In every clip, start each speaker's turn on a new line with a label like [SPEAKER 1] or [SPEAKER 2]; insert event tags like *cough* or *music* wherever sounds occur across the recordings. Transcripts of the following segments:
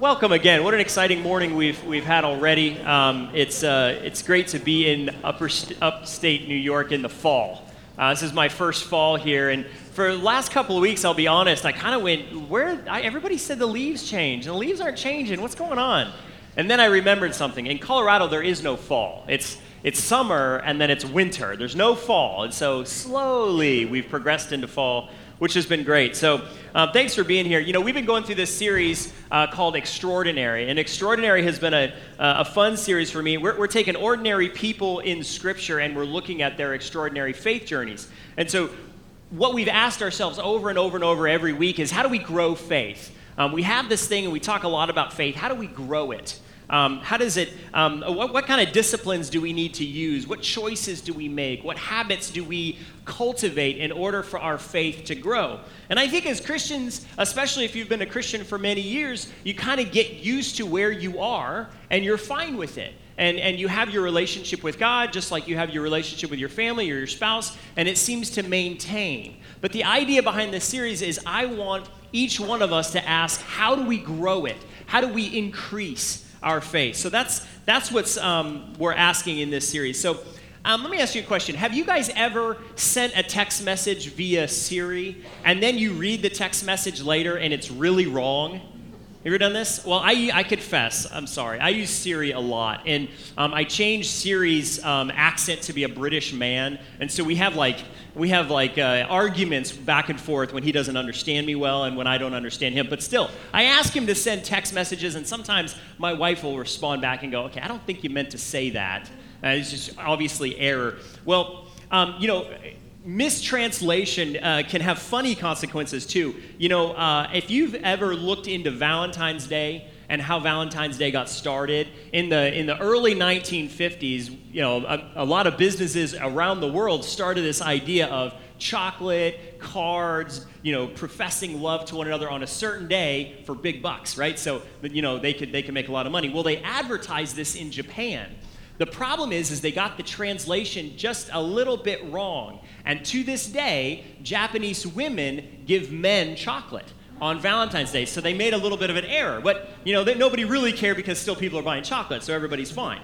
[SPEAKER 1] welcome again. What an exciting morning we've we've had already. Um, it's uh, it's great to be in upper st- upstate New York in the fall. Uh, this is my first fall here, and for the last couple of weeks, I'll be honest, I kind of went, where? I, everybody said the leaves change, and the leaves aren't changing. What's going on? And then I remembered something. In Colorado, there is no fall. It's it's summer and then it's winter. There's no fall, and so slowly we've progressed into fall which has been great. So, um, thanks for being here. You know, we've been going through this series uh, called Extraordinary, and Extraordinary has been a, a fun series for me. We're, we're taking ordinary people in Scripture and we're looking at their extraordinary faith journeys. And so, what we've asked ourselves over and over and over every week is how do we grow faith? Um, we have this thing and we talk a lot about faith. How do we grow it? Um, how does it, um, what, what kind of disciplines do we need to use? What choices do we make? What habits do we cultivate in order for our faith to grow? And I think as Christians, especially if you've been a Christian for many years, you kind of get used to where you are and you're fine with it. And, and you have your relationship with God just like you have your relationship with your family or your spouse, and it seems to maintain. But the idea behind this series is I want each one of us to ask how do we grow it? How do we increase? Our faith. So that's that's what's um, we're asking in this series. So um, let me ask you a question. Have you guys ever sent a text message via Siri and then you read the text message later and it's really wrong? You ever done this? Well, I, I confess, I'm sorry. I use Siri a lot. And um, I changed Siri's um, accent to be a British man. And so we have like, we have like uh, arguments back and forth when he doesn't understand me well and when I don't understand him. But still, I ask him to send text messages, and sometimes my wife will respond back and go, okay, I don't think you meant to say that. Uh, it's just obviously error. Well, um, you know, mistranslation uh, can have funny consequences too. You know, uh, if you've ever looked into Valentine's Day and how Valentine's Day got started in the in the early 1950s, you know, a, a lot of businesses around the world started this idea of chocolate, cards, you know, professing love to one another on a certain day for big bucks, right? So, you know, they could they could make a lot of money. Well, they advertised this in Japan the problem is, is they got the translation just a little bit wrong. And to this day, Japanese women give men chocolate on Valentine's Day. So they made a little bit of an error. But, you know, nobody really cared because still people are buying chocolate, so everybody's fine.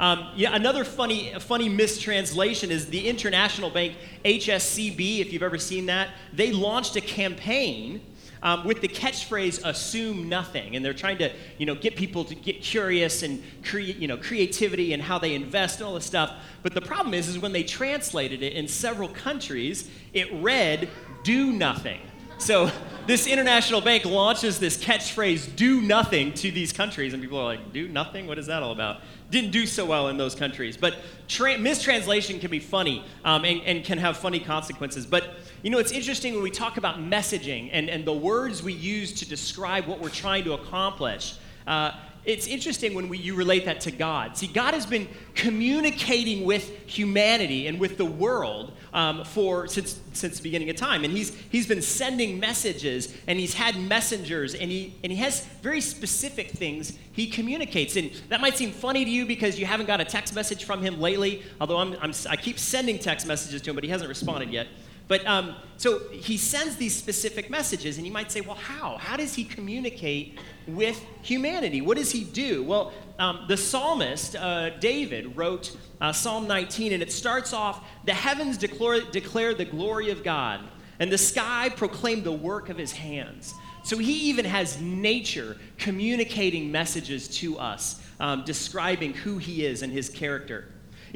[SPEAKER 1] Um, yeah, another funny, funny mistranslation is the international bank HSCB, if you've ever seen that, they launched a campaign um, with the catchphrase "assume nothing," and they're trying to, you know, get people to get curious and create, you know, creativity and how they invest and all this stuff. But the problem is, is when they translated it in several countries, it read "do nothing." So this international bank launches this catchphrase "do nothing" to these countries, and people are like, "Do nothing? What is that all about?" Didn't do so well in those countries, but tra- mistranslation can be funny um, and, and can have funny consequences. But you know, it's interesting when we talk about messaging and, and the words we use to describe what we're trying to accomplish. Uh, it's interesting when we, you relate that to God. See, God has been communicating with humanity and with the world um, for since since the beginning of time, and he's he's been sending messages, and he's had messengers, and he and he has very specific things he communicates. And that might seem funny to you because you haven't got a text message from him lately. Although I'm, I'm I keep sending text messages to him, but he hasn't responded yet. But um, so he sends these specific messages, and you might say, well, how? How does he communicate with humanity? What does he do? Well, um, the psalmist, uh, David, wrote uh, Psalm 19, and it starts off The heavens declare, declare the glory of God, and the sky proclaim the work of his hands. So he even has nature communicating messages to us, um, describing who he is and his character.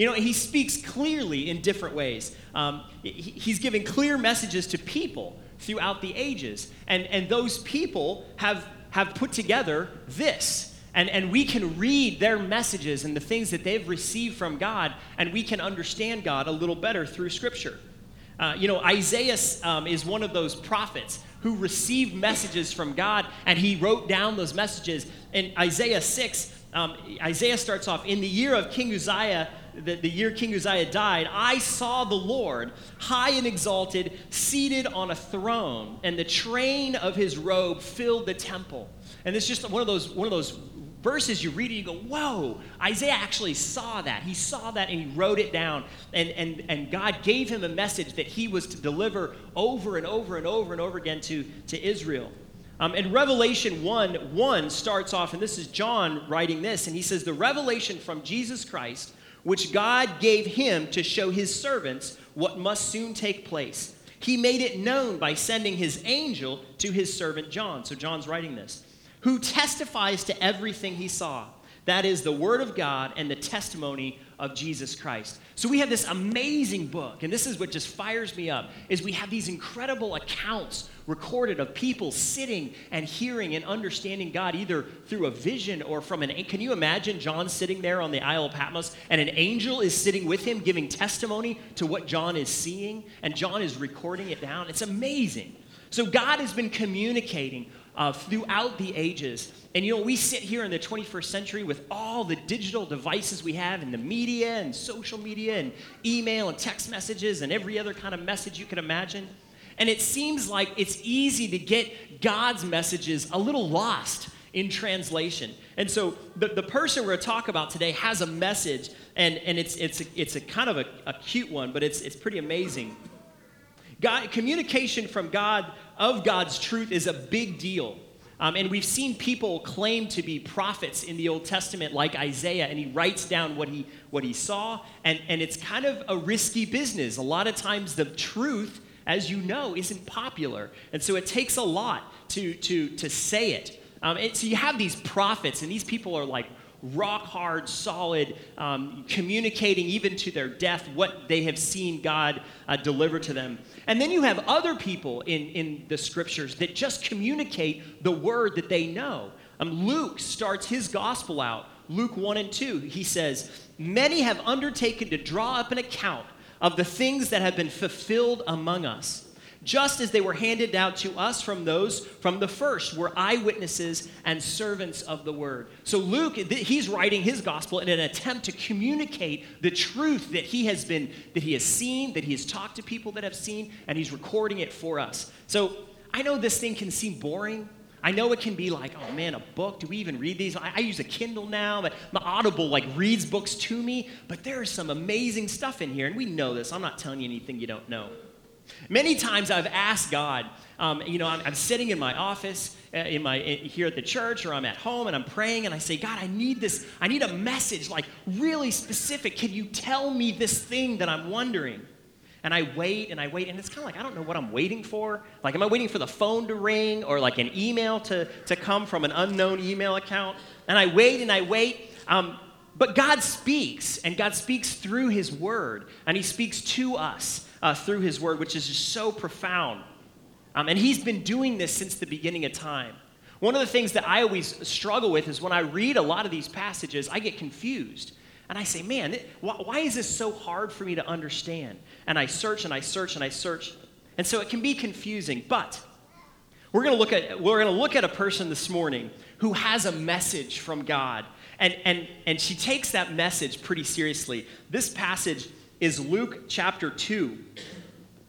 [SPEAKER 1] You know, he speaks clearly in different ways. Um, he's giving clear messages to people throughout the ages. And, and those people have, have put together this. And, and we can read their messages and the things that they've received from God, and we can understand God a little better through Scripture. Uh, you know, Isaiah um, is one of those prophets who received messages from God, and he wrote down those messages. In Isaiah 6, um, Isaiah starts off In the year of King Uzziah, the, the year King Uzziah died, I saw the Lord high and exalted, seated on a throne, and the train of his robe filled the temple. And it's just one of those, one of those verses you read and you go, whoa, Isaiah actually saw that. He saw that and he wrote it down. And, and, and God gave him a message that he was to deliver over and over and over and over again to, to Israel. Um, and Revelation 1 1 starts off, and this is John writing this, and he says, The revelation from Jesus Christ, which God gave him to show his servants what must soon take place. He made it known by sending his angel to his servant John. So John's writing this, who testifies to everything he saw. That is the word of God and the testimony of Jesus Christ. So we have this amazing book, and this is what just fires me up, is we have these incredible accounts recorded of people sitting and hearing and understanding God either through a vision or from an can you imagine John sitting there on the Isle of Patmos and an angel is sitting with him giving testimony to what John is seeing and John is recording it down. It's amazing. So God has been communicating uh, throughout the ages. And you know, we sit here in the 21st century with all the digital devices we have and the media and social media and email and text messages and every other kind of message you can imagine. And it seems like it's easy to get God's messages a little lost in translation. And so the, the person we're going to talk about today has a message, and, and it's, it's, a, it's a kind of a, a cute one, but it's, it's pretty amazing. God, communication from God of God's truth is a big deal. Um, and we've seen people claim to be prophets in the Old Testament, like Isaiah, and he writes down what he, what he saw. And, and it's kind of a risky business. A lot of times, the truth, as you know, isn't popular. And so it takes a lot to, to, to say it. Um, and so you have these prophets, and these people are like rock hard, solid, um, communicating even to their death what they have seen God uh, deliver to them. And then you have other people in, in the scriptures that just communicate the word that they know. Um, Luke starts his gospel out, Luke 1 and 2. He says, Many have undertaken to draw up an account of the things that have been fulfilled among us just as they were handed down to us from those from the first were eyewitnesses and servants of the word. So luke he's writing his gospel in an attempt to communicate the truth that he has been that he has seen that he has talked to people that have seen and he's recording it for us. So i know this thing can seem boring I know it can be like, oh man, a book. Do we even read these? I, I, use a Kindle now, but my Audible like reads books to me. But there is some amazing stuff in here, and we know this. I'm not telling you anything you don't know. Many times I've asked God, um, you know, I'm, I'm, sitting in my office uh, in my, in, here at the church or I'm at home and I'm praying and I say, God, I need this, I need a message like really specific. Can you tell me this thing that I'm wondering? And I wait and I wait, and it's kind of like I don't know what I'm waiting for. Like, am I waiting for the phone to ring or like an email to, to come from an unknown email account? And I wait and I wait. Um, but God speaks, and God speaks through His Word, and He speaks to us uh, through His Word, which is just so profound. Um, and He's been doing this since the beginning of time. One of the things that I always struggle with is when I read a lot of these passages, I get confused. And I say, man, why, why is this so hard for me to understand? And I search and I search and I search. And so it can be confusing. But we're going to look at, we're going to look at a person this morning who has a message from God. And, and, and she takes that message pretty seriously. This passage is Luke chapter 2,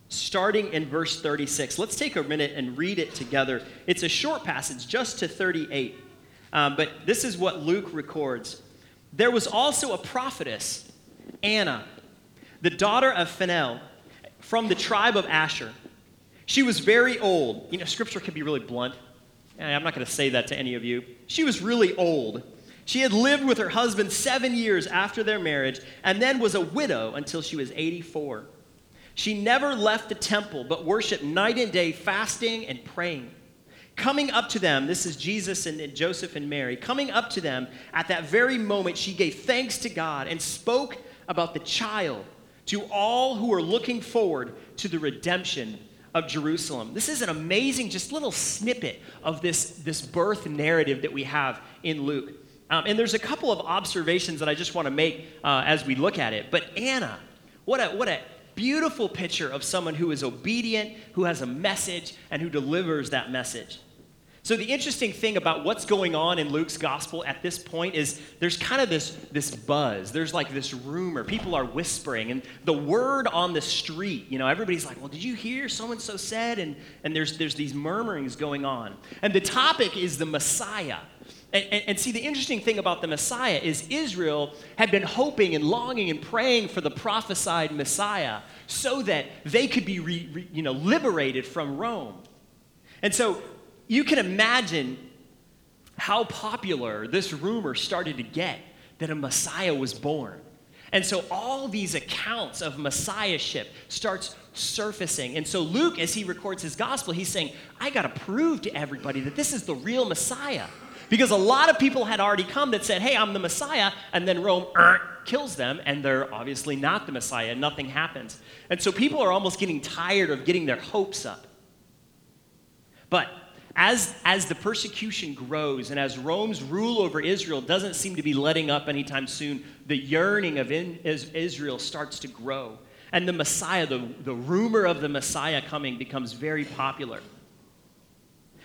[SPEAKER 1] starting in verse 36. Let's take a minute and read it together. It's a short passage, just to 38. Um, but this is what Luke records. There was also a prophetess, Anna, the daughter of Phanuel, from the tribe of Asher. She was very old. You know, scripture can be really blunt. Eh, I'm not going to say that to any of you. She was really old she had lived with her husband seven years after their marriage and then was a widow until she was 84. She never left the temple but worshiped night and day, fasting and praying. Coming up to them, this is Jesus and Joseph and Mary, coming up to them at that very moment, she gave thanks to God and spoke about the child to all who are looking forward to the redemption of Jerusalem. This is an amazing, just little snippet of this, this birth narrative that we have in Luke. Um, and there's a couple of observations that I just want to make uh, as we look at it. But Anna, what a, what a beautiful picture of someone who is obedient, who has a message, and who delivers that message. So, the interesting thing about what's going on in Luke's gospel at this point is there's kind of this, this buzz. There's like this rumor. People are whispering, and the word on the street, you know, everybody's like, well, did you hear so and so said? And, and there's, there's these murmurings going on. And the topic is the Messiah. And, and, and, see, the interesting thing about the Messiah is Israel had been hoping and longing and praying for the prophesied Messiah so that they could be re, re, you know, liberated from Rome. And so, you can imagine how popular this rumor started to get that a Messiah was born. And so all these accounts of messiahship starts surfacing. And so Luke as he records his gospel, he's saying, I got to prove to everybody that this is the real Messiah. Because a lot of people had already come that said, "Hey, I'm the Messiah," and then Rome uh, kills them and they're obviously not the Messiah. Nothing happens. And so people are almost getting tired of getting their hopes up. But as, as the persecution grows and as Rome's rule over Israel doesn't seem to be letting up anytime soon, the yearning of in, Israel starts to grow. And the Messiah, the, the rumor of the Messiah coming, becomes very popular.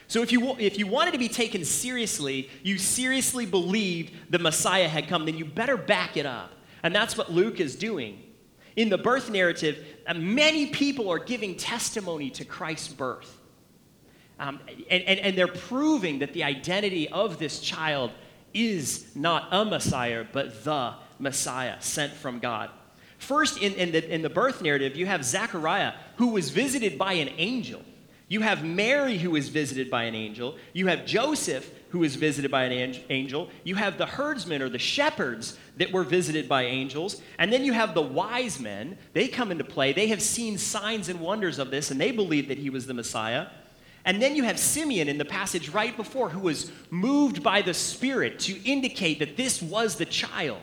[SPEAKER 1] So if you, if you wanted to be taken seriously, you seriously believed the Messiah had come, then you better back it up. And that's what Luke is doing. In the birth narrative, uh, many people are giving testimony to Christ's birth. Um, and, and, and they're proving that the identity of this child is not a Messiah, but the Messiah sent from God. First, in, in, the, in the birth narrative, you have Zechariah, who was visited by an angel. You have Mary, who is visited by an angel. You have Joseph, who is visited by an angel. You have the herdsmen or the shepherds that were visited by angels. And then you have the wise men. They come into play. They have seen signs and wonders of this, and they believe that he was the Messiah. And then you have Simeon in the passage right before, who was moved by the Spirit to indicate that this was the child.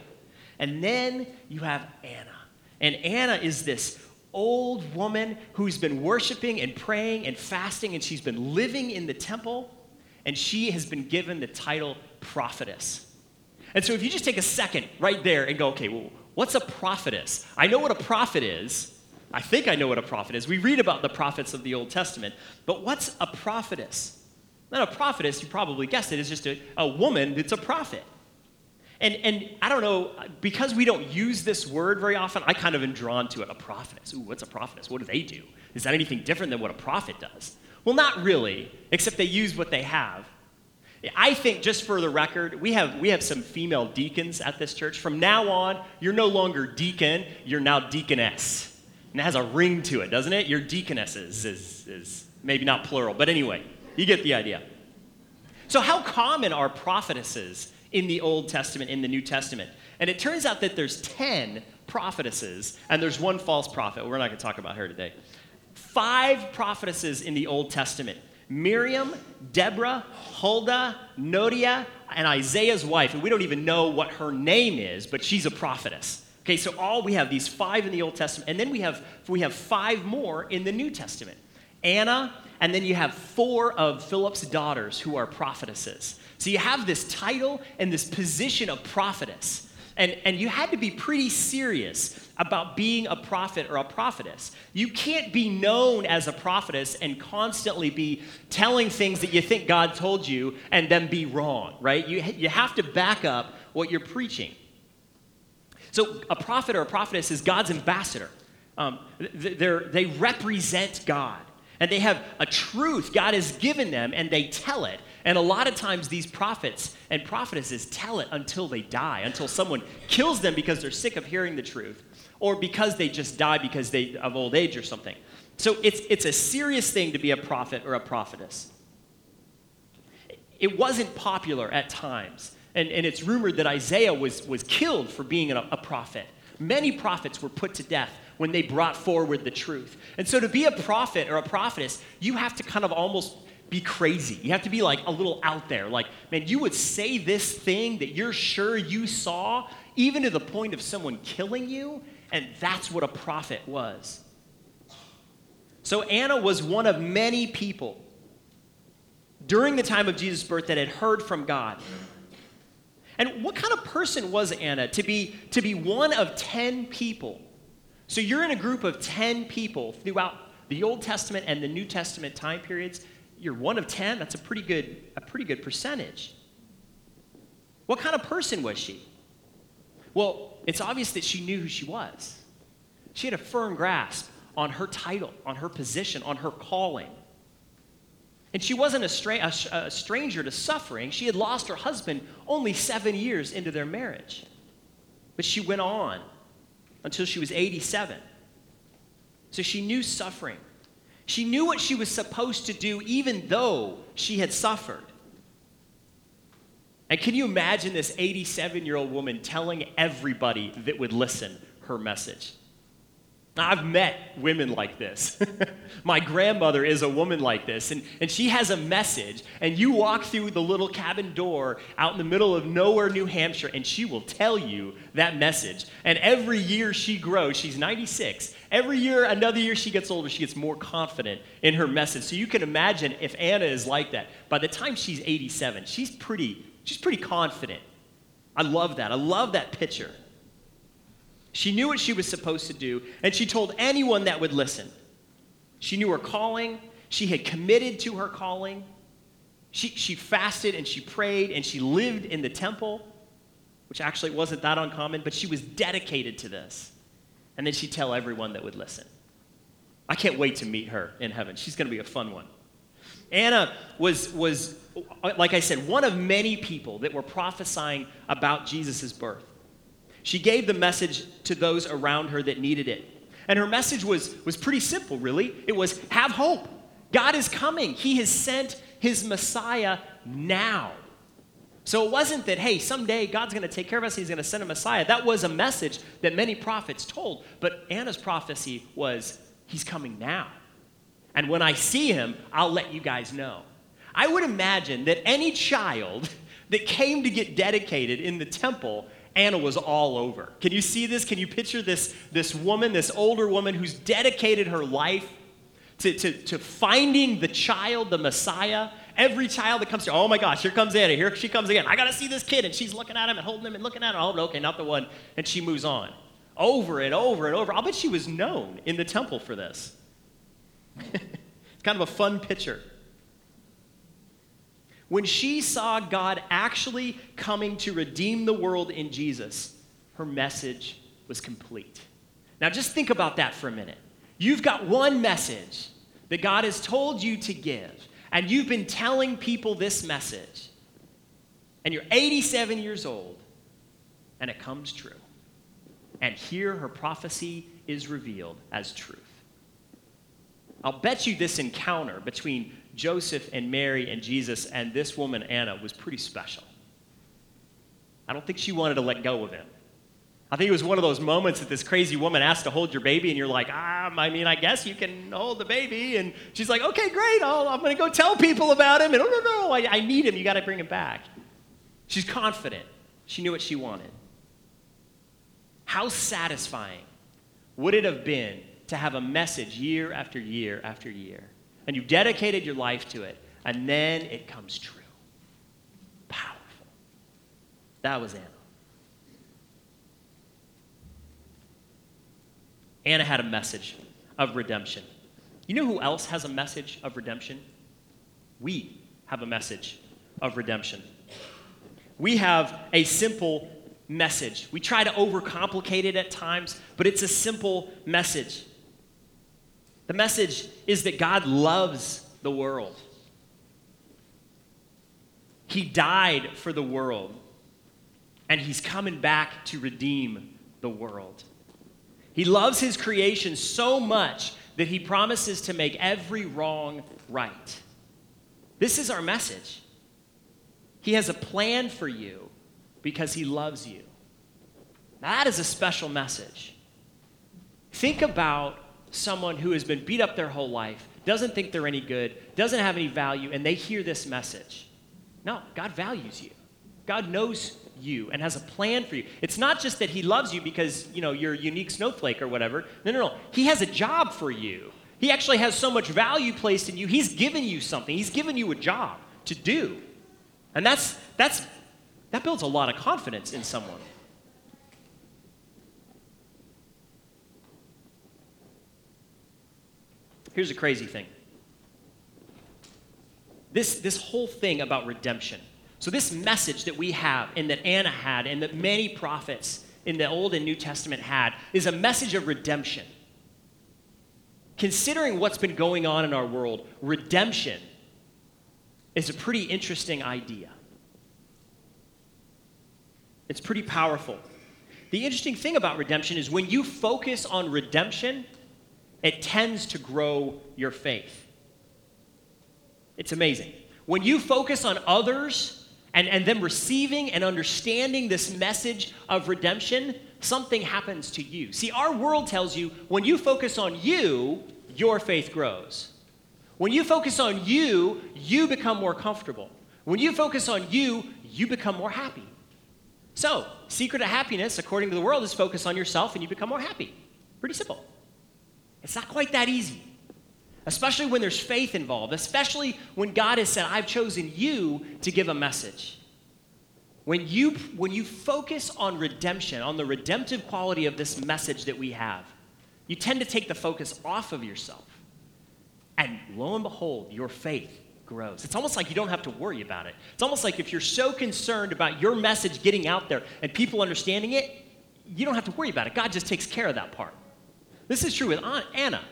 [SPEAKER 1] And then you have Anna. And Anna is this old woman who's been worshiping and praying and fasting, and she's been living in the temple, and she has been given the title prophetess. And so if you just take a second right there and go, okay, well, what's a prophetess? I know what a prophet is. I think I know what a prophet is. We read about the prophets of the Old Testament. But what's a prophetess? Now, a prophetess, you probably guessed it, is just a, a woman that's a prophet. And, and I don't know, because we don't use this word very often, I kind of am drawn to it. A prophetess. Ooh, what's a prophetess? What do they do? Is that anything different than what a prophet does? Well, not really, except they use what they have. I think, just for the record, we have, we have some female deacons at this church. From now on, you're no longer deacon, you're now deaconess. And it has a ring to it, doesn't it? Your deaconesses is, is maybe not plural, but anyway, you get the idea. So, how common are prophetesses in the Old Testament, in the New Testament? And it turns out that there's 10 prophetesses, and there's one false prophet. We're not going to talk about her today. Five prophetesses in the Old Testament Miriam, Deborah, Huldah, Noadiah, and Isaiah's wife. And we don't even know what her name is, but she's a prophetess. Okay, so all we have these five in the Old Testament, and then we have we have five more in the New Testament. Anna, and then you have four of Philip's daughters who are prophetesses. So you have this title and this position of prophetess. And, and you had to be pretty serious about being a prophet or a prophetess. You can't be known as a prophetess and constantly be telling things that you think God told you and then be wrong, right? You, you have to back up what you're preaching. So, a prophet or a prophetess is God's ambassador. Um, they represent God, and they have a truth God has given them, and they tell it. And a lot of times, these prophets and prophetesses tell it until they die, until someone kills them because they're sick of hearing the truth, or because they just die because they, of old age or something. So, it's, it's a serious thing to be a prophet or a prophetess. It wasn't popular at times. And, and it's rumored that Isaiah was, was killed for being a, a prophet. Many prophets were put to death when they brought forward the truth. And so to be a prophet or a prophetess, you have to kind of almost be crazy. You have to be like a little out there. Like, man, you would say this thing that you're sure you saw, even to the point of someone killing you, and that's what a prophet was. So Anna was one of many people during the time of Jesus' birth that had heard from God. And what kind of person was Anna to be, to be one of 10 people? So you're in a group of 10 people throughout the Old Testament and the New Testament time periods. You're one of 10. That's a pretty good, a pretty good percentage. What kind of person was she? Well, it's obvious that she knew who she was. She had a firm grasp on her title, on her position, on her calling. And she wasn't a, stra- a, a, stranger to suffering. She had lost her husband only seven years into their marriage. But she went on until she was 87. So she knew suffering. She knew what she was supposed to do, even though she had suffered. And can you imagine this 87 year old woman telling everybody that would listen her message? I've met women like this. *laughs* My grandmother is a woman like this, and, and she has a message. And you walk through the little cabin door out in the middle of nowhere, New Hampshire, and she will tell you that message. And every year she grows, she's 96. Every year, another year she gets older, she gets more confident in her message. So you can imagine if Anna is like that. By the time she's 87, she's pretty, she's pretty confident. I love that. I love that picture. She knew what she was supposed to do, and she told anyone that would listen. She knew her calling, she had committed to her calling. She, she fasted and she prayed and she lived in the temple, which actually wasn't that uncommon, but she was dedicated to this. And then she'd tell everyone that would listen. I can't wait to meet her in heaven. She's going to be a fun one. Anna was, was, like I said, one of many people that were prophesying about Jesus' birth. She gave the message to those around her that needed it. And her message was, was pretty simple, really. It was have hope. God is coming. He has sent his Messiah now. So it wasn't that, hey, someday God's going to take care of us, he's going to send a Messiah. That was a message that many prophets told. But Anna's prophecy was, he's coming now. And when I see him, I'll let you guys know. I would imagine that any child *laughs* that came to get dedicated in the temple Anna was all over. Can you see this? Can you picture this, this woman, this older woman who's dedicated her life to, to, to finding the child, the Messiah? Every child that comes to, oh my gosh, here comes Anna, here she comes again. I got to see this kid. And she's looking at him and holding him and looking at him. Oh, okay, not the one. And she moves on. Over and over and over. I'll bet she was known in the temple for this. *laughs* it's kind of a fun picture when she saw God actually coming to redeem the world in Jesus, her message was complete. Now, just think about that for a minute. You've got one message that God has told you to give, and you've been telling people this message, and you're 87 years old, and it comes true. And here her prophecy is revealed as truth. I'll bet you this encounter between Joseph and Mary and Jesus and this woman, Anna, was pretty special. I don't think she wanted to let go of him. I think it was one of those moments that this crazy woman asked to hold your baby, and you're like, ah, I mean, I guess you can hold the baby. And she's like, okay, great, i am going to go tell people about him. And oh, no, no, I, I need him. You got to bring him back. She's confident. She knew what she wanted. How satisfying would it have been to have a message year after year after year and you've dedicated your life to it, and then it comes true. Powerful. That was Anna. Anna had a message of redemption. You know who else has a message of redemption? We have a message of redemption. We have a simple message. We try to overcomplicate it at times, but it's a simple message. The message is that God loves the world. He died for the world, and He's coming back to redeem the world. He loves His creation so much that He promises to make every wrong right. This is our message. He has a plan for you because He loves you. That is a special message. Think about someone who has been beat up their whole life, doesn't think they're any good, doesn't have any value, and they hear this message. No, God values you. God knows you and has a plan for you. It's not just that he loves you because, you know, you're a unique snowflake or whatever. No, no, no. He has a job for you. He actually has so much value placed in you. He's given you something. He's given you a job to do. And that's that's that builds a lot of confidence in someone. Here's a crazy thing this, this whole thing about redemption. So, this message that we have and that Anna had and that many prophets in the Old and New Testament had is a message of redemption. Considering what's been going on in our world, redemption is a pretty interesting idea. It's pretty powerful. The interesting thing about redemption is when you focus on redemption, it tends to grow your faith. It's amazing. When you focus on others and, and them receiving and understanding this message of redemption, something happens to you. See, our world tells you when you focus on you, your faith grows. When you focus on you, you become more comfortable. When you focus on you, you become more happy. So, secret of happiness, according to the world, is focus on yourself and you become more happy. Pretty simple. It's not quite that easy, especially when there's faith involved, especially when God has said, I've chosen you to give a message. When you, when you focus on redemption, on the redemptive quality of this message that we have, you tend to take the focus off of yourself. And lo and behold, your faith grows. It's almost like you don't have to worry about it. It's almost like if you're so concerned about your message getting out there and people understanding it, you don't have to worry about it. God just takes care of that part. This is true with Anna.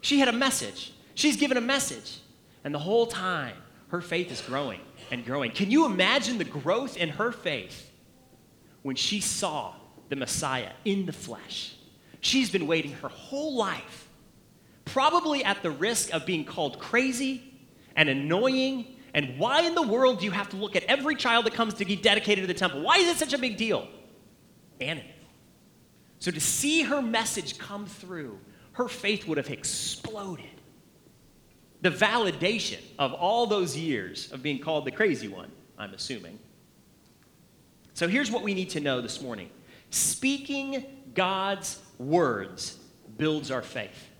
[SPEAKER 1] She had a message. She's given a message. And the whole time, her faith is growing and growing. Can you imagine the growth in her faith when she saw the Messiah in the flesh? She's been waiting her whole life, probably at the risk of being called crazy and annoying. And why in the world do you have to look at every child that comes to be dedicated to the temple? Why is it such a big deal? Anna. So to see her message come through, her faith would have exploded. The validation of all those years of being called the crazy one, I'm assuming. So here's what we need to know this morning speaking God's words builds our faith.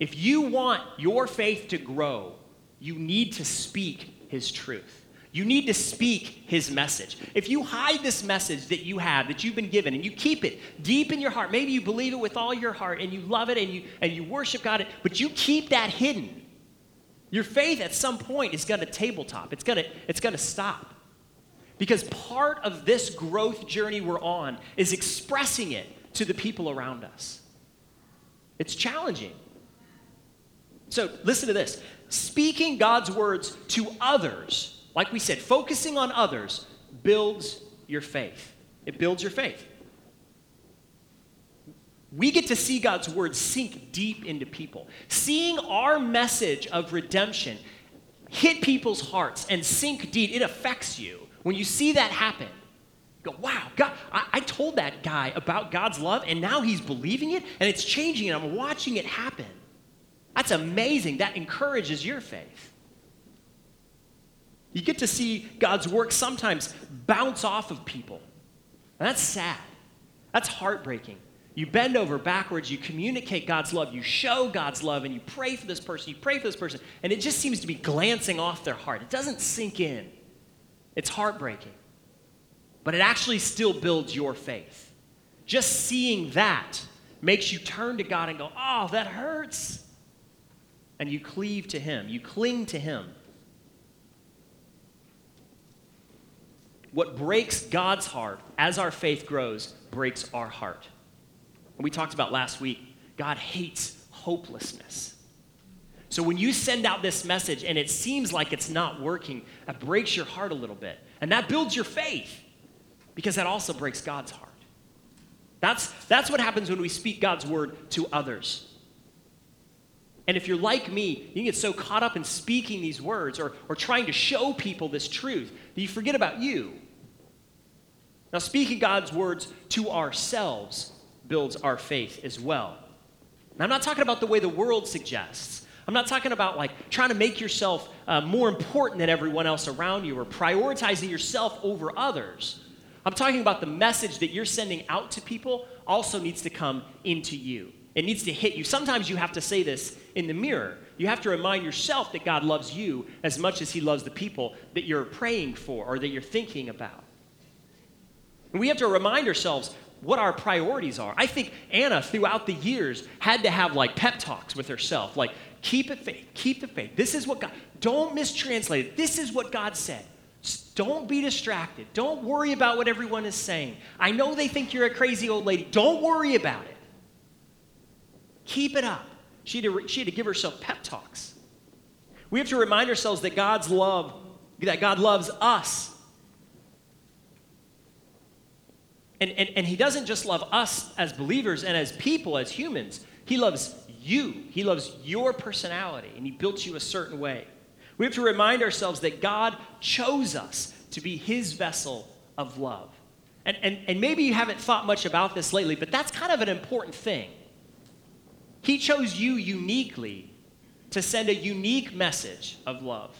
[SPEAKER 1] If you want your faith to grow, you need to speak His truth. You need to speak his message. If you hide this message that you have, that you've been given, and you keep it deep in your heart, maybe you believe it with all your heart and you love it and you, and you worship God, but you keep that hidden, your faith at some point is going to tabletop. It's going to it's going to stop. Because part of this growth journey we're on is expressing it to the people around us. It's challenging. So listen to this speaking God's words to others like we said, focusing on others builds your faith. It builds your faith. We get to see God's word sink deep into people. Seeing our message of redemption hit people's hearts and sink deep, it affects you. When you see that happen, go, wow, God, I, I told that guy about God's love, and now he's believing it, and it's changing, and I'm watching it happen. That's amazing. That encourages your faith. You get to see God's work sometimes bounce off of people. And that's sad. That's heartbreaking. You bend over backwards, you communicate God's love, you show God's love, and you pray for this person, you pray for this person, and it just seems to be glancing off their heart. It doesn't sink in. It's heartbreaking. But it actually still builds your faith. Just seeing that makes you turn to God and go, oh, that hurts. And you cleave to Him, you cling to Him. What breaks God's heart as our faith grows breaks our heart. And we talked about last week, God hates hopelessness. So when you send out this message and it seems like it's not working, that breaks your heart a little bit. And that builds your faith because that also breaks God's heart. That's, that's what happens when we speak God's word to others. And if you're like me, you get so caught up in speaking these words or, or trying to show people this truth that you forget about you. Now, speaking God's words to ourselves builds our faith as well. I'm not talking about the way the world suggests. I'm not talking about like trying to make yourself uh, more important than everyone else around you or prioritizing yourself over others. I'm talking about the message that you're sending out to people also needs to come into you. It needs to hit you. Sometimes you have to say this in the mirror. You have to remind yourself that God loves you as much as He loves the people that you're praying for or that you're thinking about. And we have to remind ourselves what our priorities are. I think Anna, throughout the years, had to have like pep talks with herself, like, keep it faith, keep the faith. This is what God, don't mistranslate it. This is what God said. Don't be distracted. Don't worry about what everyone is saying. I know they think you're a crazy old lady. Don't worry about it. Keep it up. She had, to, she had to give herself pep talks. We have to remind ourselves that God's love, that God loves us. And, and, and He doesn't just love us as believers and as people, as humans. He loves you. He loves your personality, and He built you a certain way. We have to remind ourselves that God chose us to be His vessel of love. And, and, and maybe you haven't thought much about this lately, but that's kind of an important thing. He chose you uniquely to send a unique message of love.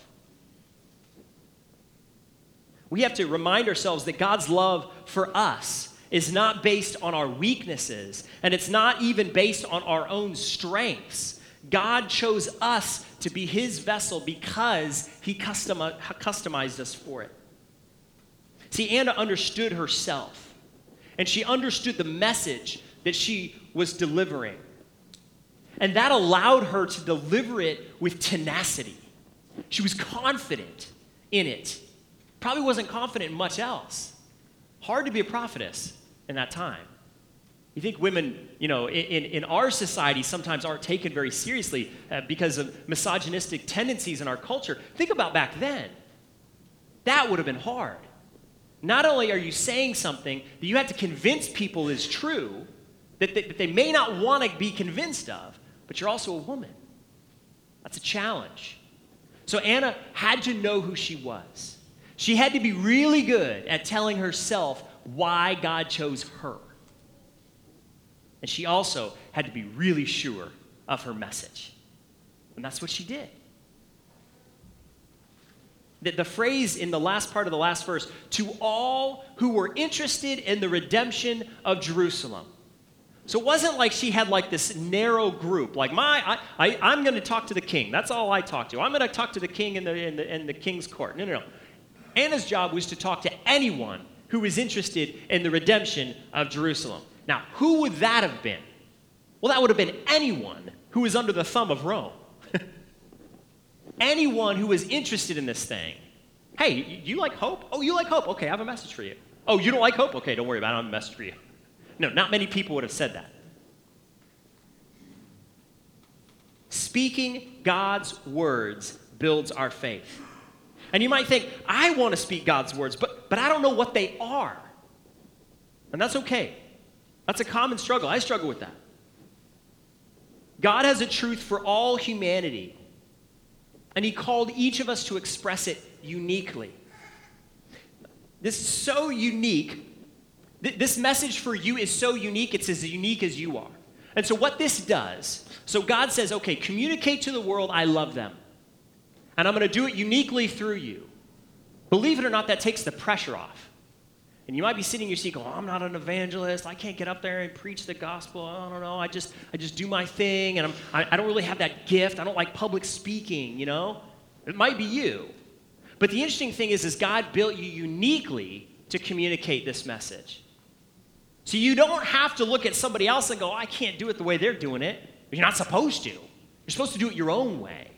[SPEAKER 1] We have to remind ourselves that God's love for us is not based on our weaknesses, and it's not even based on our own strengths. God chose us to be His vessel because He customized us for it. See, Anna understood herself, and she understood the message that she was delivering. And that allowed her to deliver it with tenacity. She was confident in it. Probably wasn't confident in much else. Hard to be a prophetess in that time. You think women, you know, in, in our society sometimes aren't taken very seriously uh, because of misogynistic tendencies in our culture. Think about back then. That would have been hard. Not only are you saying something that you have to convince people is true, that they, that they may not want to be convinced of, but you're also a woman. That's a challenge. So Anna had to know who she was. She had to be really good at telling herself why God chose her. And she also had to be really sure of her message. And that's what she did. The, the phrase in the last part of the last verse to all who were interested in the redemption of Jerusalem. So it wasn't like she had like this narrow group, like my, I, I, am going to talk to the king. That's all I talk to. I'm going to talk to the king in the, in, the, in the king's court. No, no, no. Anna's job was to talk to anyone who was interested in the redemption of Jerusalem. Now, who would that have been? Well, that would have been anyone who was under the thumb of Rome. *laughs* anyone who was interested in this thing. Hey, you like hope? Oh, you like hope? Okay, I have a message for you. Oh, you don't like hope? Okay, don't worry about it. I have a message for you. No, not many people would have said that. Speaking God's words builds our faith. And you might think, I want to speak God's words, but, but I don't know what they are. And that's okay. That's a common struggle. I struggle with that. God has a truth for all humanity, and He called each of us to express it uniquely. This is so unique this message for you is so unique, it's as unique as you are. And so, what this does, so God says, okay, communicate to the world, I love them. And I'm going to do it uniquely through you. Believe it or not, that takes the pressure off. And you might be sitting in your seat going, I'm not an evangelist. I can't get up there and preach the gospel. I don't know. I just, I just do my thing. And I'm, I, I don't really have that gift. I don't like public speaking, you know? It might be you. But the interesting thing is, is God built you uniquely to communicate this message. So you don't have to look at somebody else and go, oh, I can't do it the way they're doing it. You're not supposed to. You're supposed to do it your own way.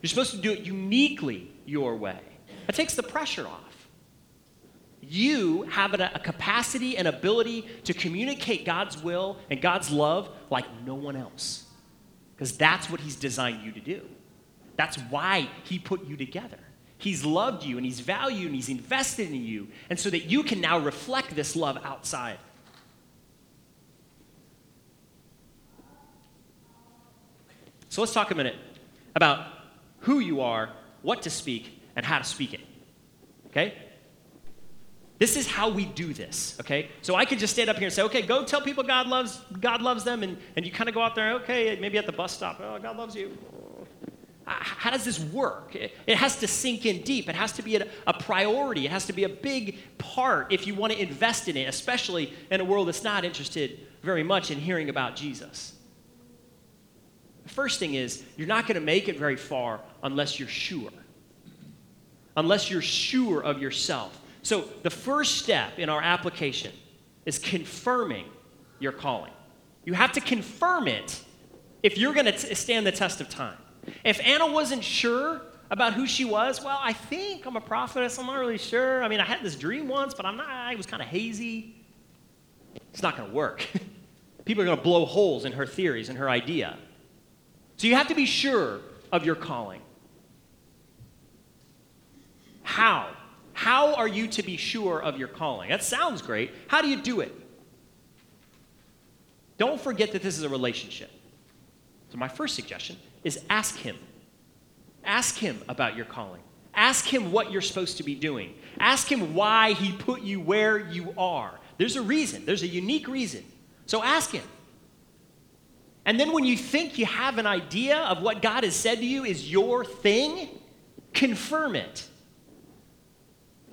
[SPEAKER 1] You're supposed to do it uniquely your way. That takes the pressure off. You have a, a capacity and ability to communicate God's will and God's love like no one else. Because that's what He's designed you to do. That's why He put you together. He's loved you and He's valued and He's invested in you. And so that you can now reflect this love outside So let's talk a minute about who you are, what to speak, and how to speak it. Okay? This is how we do this, okay? So I could just stand up here and say, okay, go tell people God loves, God loves them, and, and you kind of go out there, okay, maybe at the bus stop, oh, God loves you. How does this work? It has to sink in deep. It has to be a, a priority. It has to be a big part if you want to invest in it, especially in a world that's not interested very much in hearing about Jesus. The first thing is, you're not going to make it very far unless you're sure. Unless you're sure of yourself. So, the first step in our application is confirming your calling. You have to confirm it if you're going to stand the test of time. If Anna wasn't sure about who she was, well, I think I'm a prophetess. I'm not really sure. I mean, I had this dream once, but I'm not, it was kind of hazy. It's not going to work. *laughs* People are going to blow holes in her theories and her idea. So you have to be sure of your calling. How? How are you to be sure of your calling? That sounds great. How do you do it? Don't forget that this is a relationship. So, my first suggestion is ask Him. Ask Him about your calling. Ask Him what you're supposed to be doing. Ask Him why He put you where you are. There's a reason, there's a unique reason. So, ask Him. And then, when you think you have an idea of what God has said to you is your thing, confirm it.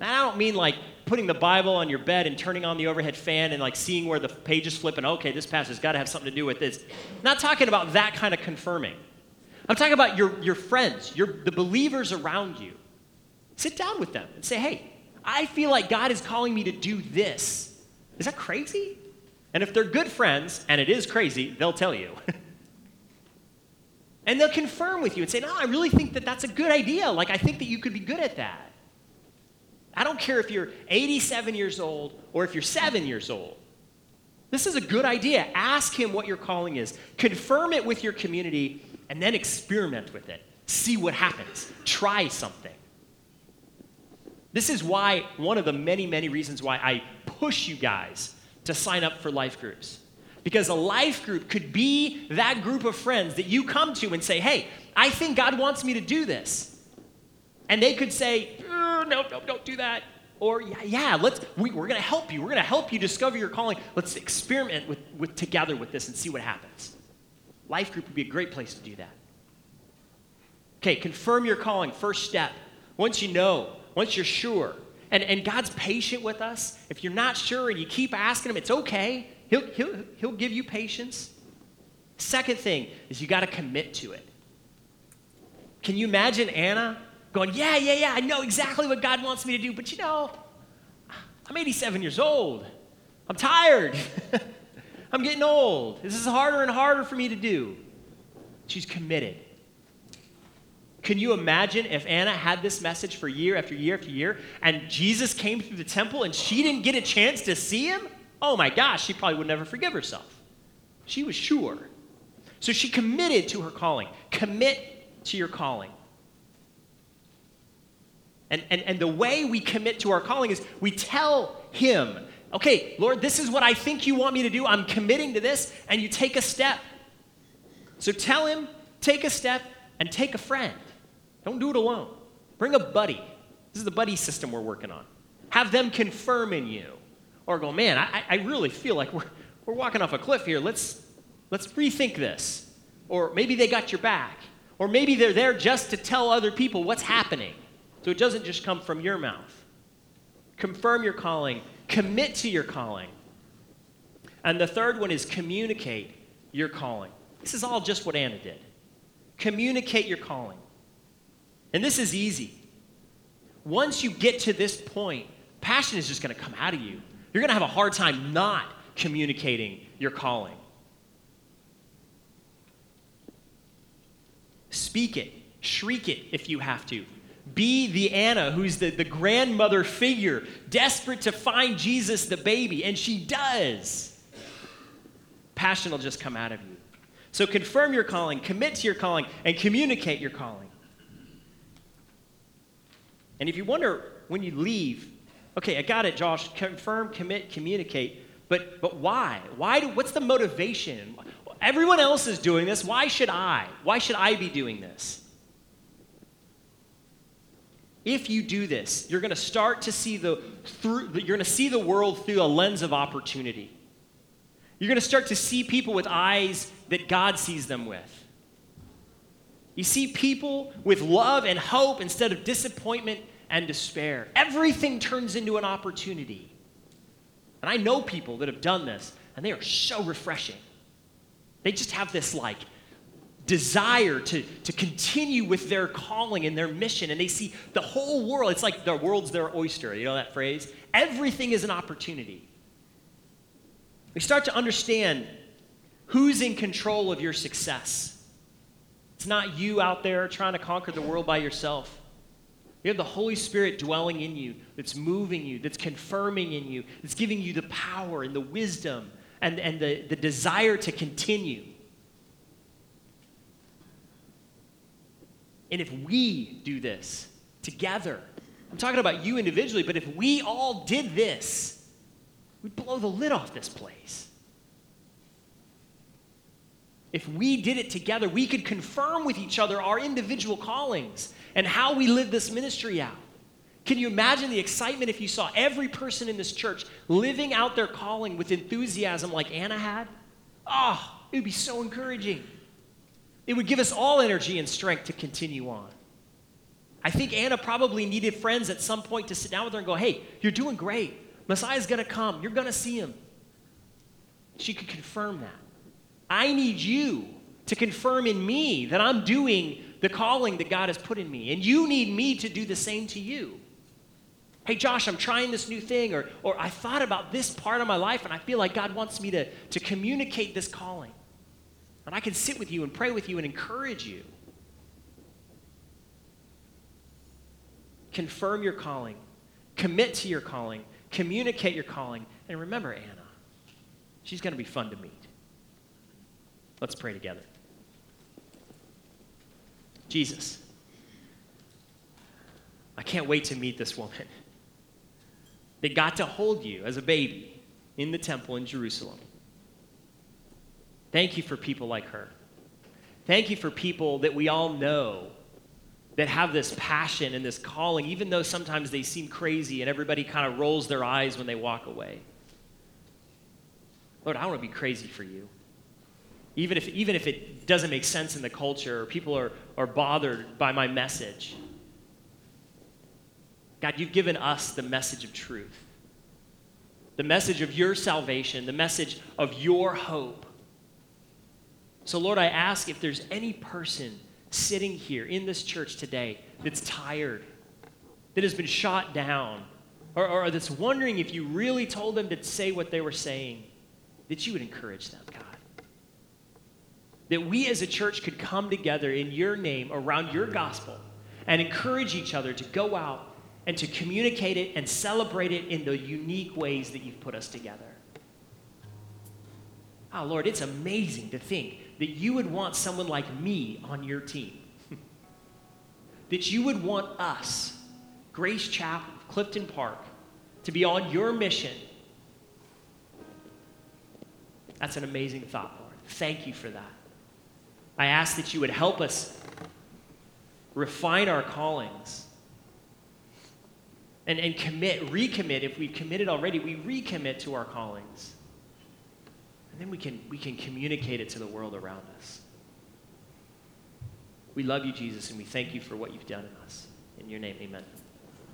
[SPEAKER 1] I don't mean like putting the Bible on your bed and turning on the overhead fan and like seeing where the pages flip and okay, this passage has got to have something to do with this. I'm not talking about that kind of confirming. I'm talking about your, your friends, your, the believers around you. Sit down with them and say, hey, I feel like God is calling me to do this. Is that crazy? And if they're good friends, and it is crazy, they'll tell you. *laughs* and they'll confirm with you and say, no, I really think that that's a good idea. Like, I think that you could be good at that. I don't care if you're 87 years old or if you're seven years old. This is a good idea. Ask him what your calling is, confirm it with your community, and then experiment with it. See what happens. Try something. This is why, one of the many, many reasons why I push you guys to sign up for life groups. Because a life group could be that group of friends that you come to and say, hey, I think God wants me to do this. And they could say, uh, no, no, don't do that. Or, yeah, yeah let's, we, we're going to help you. We're going to help you discover your calling. Let's experiment with, with, together with this and see what happens. Life group would be a great place to do that. Okay, confirm your calling, first step. Once you know, once you're sure, and, and God's patient with us. If you're not sure and you keep asking Him, it's okay. He'll, he'll, he'll give you patience. Second thing is you got to commit to it. Can you imagine Anna going, Yeah, yeah, yeah, I know exactly what God wants me to do, but you know, I'm 87 years old. I'm tired. *laughs* I'm getting old. This is harder and harder for me to do. She's committed. Can you imagine if Anna had this message for year after year after year and Jesus came through the temple and she didn't get a chance to see him? Oh my gosh, she probably would never forgive herself. She was sure. So she committed to her calling. Commit to your calling. And, and, and the way we commit to our calling is we tell Him, okay, Lord, this is what I think you want me to do. I'm committing to this. And you take a step. So tell Him, take a step, and take a friend. Don't do it alone. Bring a buddy. This is the buddy system we're working on. Have them confirm in you. Or go, man, I, I really feel like we're, we're walking off a cliff here. Let's, let's rethink this. Or maybe they got your back. Or maybe they're there just to tell other people what's happening. So it doesn't just come from your mouth. Confirm your calling, commit to your calling. And the third one is communicate your calling. This is all just what Anna did. Communicate your calling. And this is easy. Once you get to this point, passion is just going to come out of you. You're going to have a hard time not communicating your calling. Speak it, shriek it if you have to. Be the Anna who's the, the grandmother figure, desperate to find Jesus the baby, and she does. Passion will just come out of you. So confirm your calling, commit to your calling, and communicate your calling. And if you wonder when you leave, okay, I got it, Josh, confirm, commit, communicate, but, but why? Why do, what's the motivation? Everyone else is doing this. Why should I? Why should I be doing this? If you do this, you're going to start to see the through you're going to see the world through a lens of opportunity. You're going to start to see people with eyes that God sees them with. You see people with love and hope instead of disappointment and despair. Everything turns into an opportunity. And I know people that have done this, and they are so refreshing. They just have this like desire to, to continue with their calling and their mission, and they see the whole world. It's like the world's their oyster. You know that phrase? Everything is an opportunity. We start to understand who's in control of your success. It's not you out there trying to conquer the world by yourself. You have the Holy Spirit dwelling in you, that's moving you, that's confirming in you, that's giving you the power and the wisdom and, and the, the desire to continue. And if we do this together, I'm talking about you individually, but if we all did this, we'd blow the lid off this place. If we did it together, we could confirm with each other our individual callings and how we live this ministry out. Can you imagine the excitement if you saw every person in this church living out their calling with enthusiasm like Anna had? Oh, it would be so encouraging. It would give us all energy and strength to continue on. I think Anna probably needed friends at some point to sit down with her and go, hey, you're doing great. Messiah's going to come. You're going to see him. She could confirm that. I need you to confirm in me that I'm doing the calling that God has put in me. And you need me to do the same to you. Hey, Josh, I'm trying this new thing, or, or I thought about this part of my life, and I feel like God wants me to, to communicate this calling. And I can sit with you and pray with you and encourage you. Confirm your calling, commit to your calling, communicate your calling, and remember Anna. She's going to be fun to meet. Let's pray together. Jesus, I can't wait to meet this woman that got to hold you as a baby in the temple in Jerusalem. Thank you for people like her. Thank you for people that we all know that have this passion and this calling, even though sometimes they seem crazy and everybody kind of rolls their eyes when they walk away. Lord, I want to be crazy for you. Even if, even if it doesn't make sense in the culture or people are, are bothered by my message. God, you've given us the message of truth, the message of your salvation, the message of your hope. So, Lord, I ask if there's any person sitting here in this church today that's tired, that has been shot down, or, or that's wondering if you really told them to say what they were saying, that you would encourage them, God. That we as a church could come together in your name around your gospel and encourage each other to go out and to communicate it and celebrate it in the unique ways that you've put us together. Oh, Lord, it's amazing to think that you would want someone like me on your team. *laughs* that you would want us, Grace Chapel, Clifton Park, to be on your mission. That's an amazing thought, Lord. Thank you for that. I ask that you would help us refine our callings and, and commit, recommit. If we've committed already, we recommit to our callings. And then we can, we can communicate it to the world around us. We love you, Jesus, and we thank you for what you've done in us. In your name, amen.